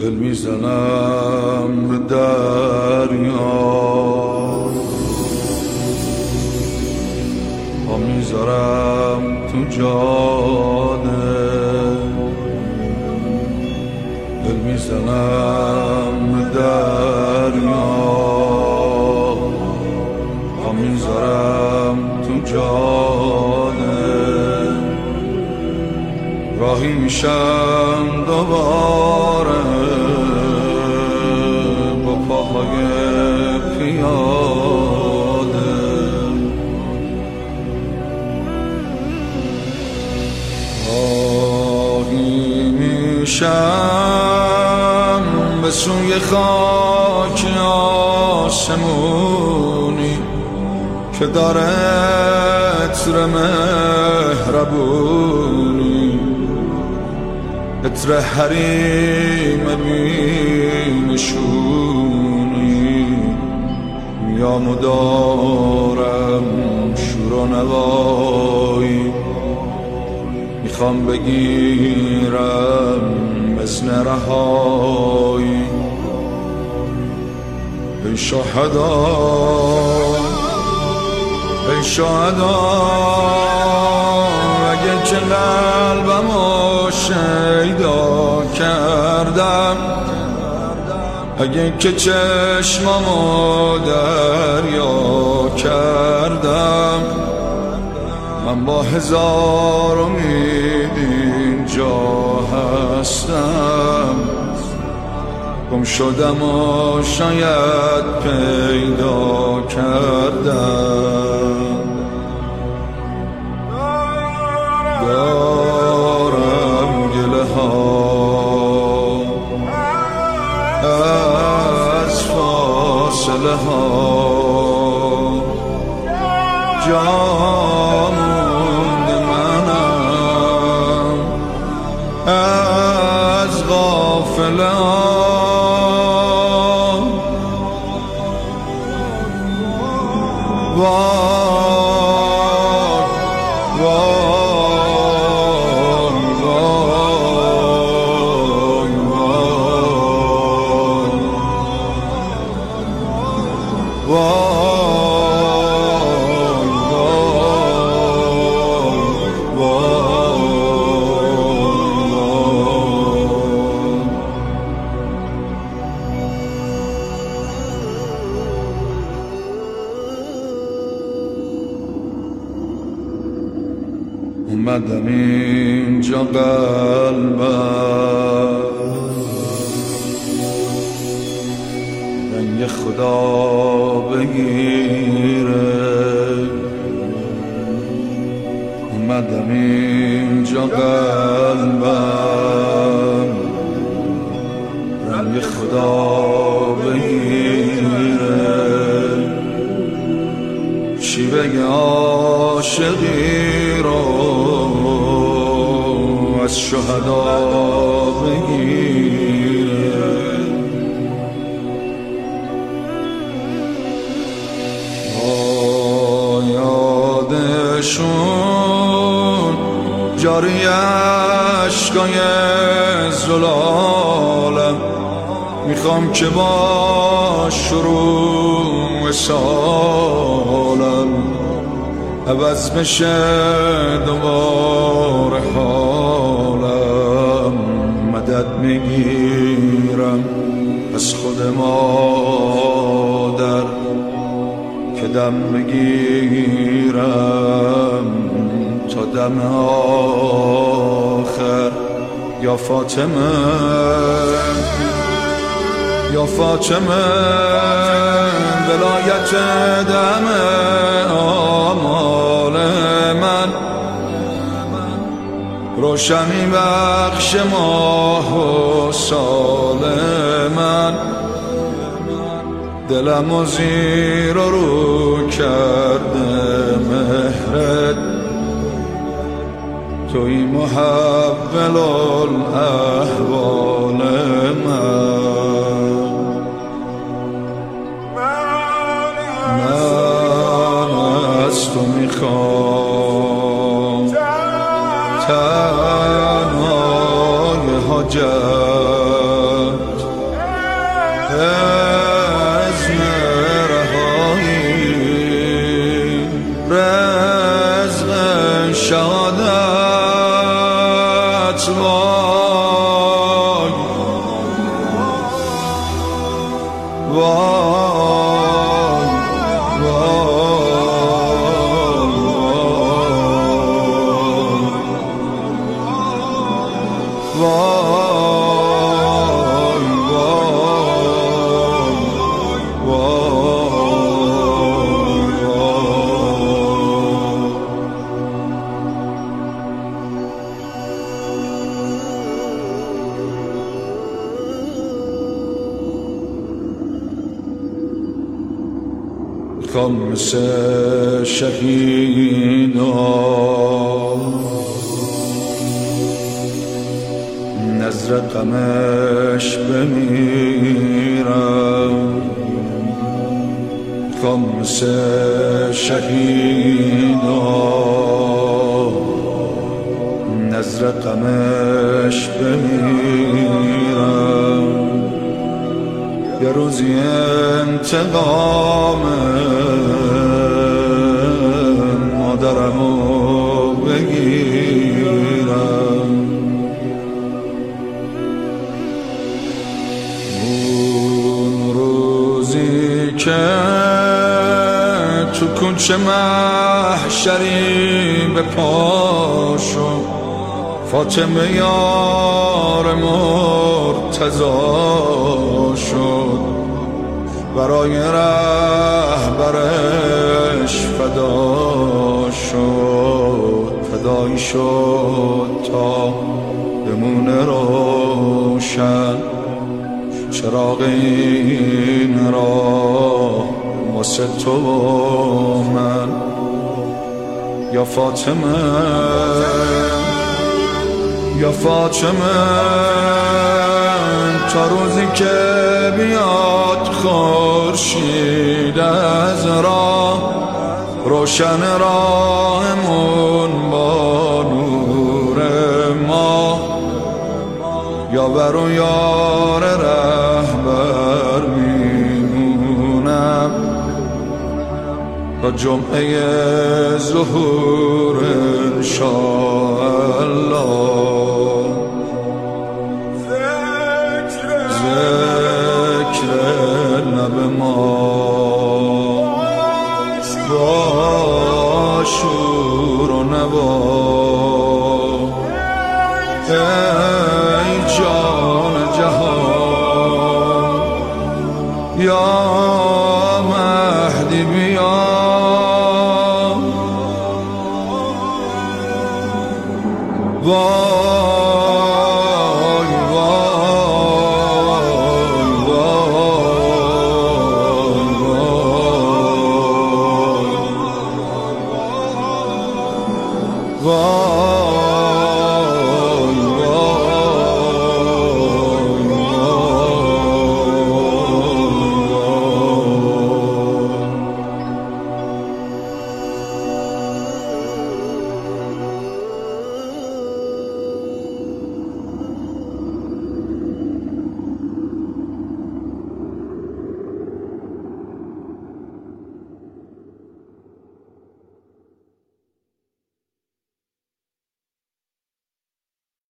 دل می‌زنم به دریا. پا می‌ذارم تو جاده. دل می‌زنم به دریا. پا می‌ذارم تو جاده. راهی میشم دوباره. میشم به سوی خاک آسمونی که داره عطر مهربونی. عطر حریم بینشونی. میام و دارم شور و نوایی. می‌خوام بگیرم مثل رهایی. ای شهدا ای شهدا اگه که قلبم و شیدا کردم اگه که چشممو دریا کردم. من با هزار امید اینجا هستم. گم شدم و شاید پیدا کردم. دارم گله ها. از فاصله ها. جامونده غافله ها وای اومدم اینجا قلبم. رنگ خدا بگیره. اومدم اینجا قلبم. رنگ خدا بگیره. چی بگه عاشقی رو شهدا بگیره آه، یادشون جاری عشقای زلالم می‌خوام که با شروع سالم عوض بشه دوباره حالم مدد می‌گیرم از خود مادر که دم بگیرم تا دم آخر. یا فاطمه یا فاطمه ولایت دم آمال من. روشنی بخش ماه و سال من. دلم و زیر و رو کرده مهرت. توی محول الاحوال من. من از تو می‌خوام. حجت. عزم رهایی. رزق شهادت وای. وای. حاجت خمس شهیدان نظر قمش بمیرم. خمس شهیدان نظر قمش بمیرم. یه روزی انتقام مادرمو بگیرم. اون روزی که تو کوچه محشری به پاشو فاطمه یار مرتضا شد. برای رهبرش فدا شد. فدایی شد تا بمونه روشن. چراغ این را واسه تو من. یا فاطمه. یا فاطمه تا روزی که بیاد خورشید از راه روشن راهمون با نور ما. یا بر و یار رهبر میمونم. تا جمعه ظهور انشاءالله. Whoa.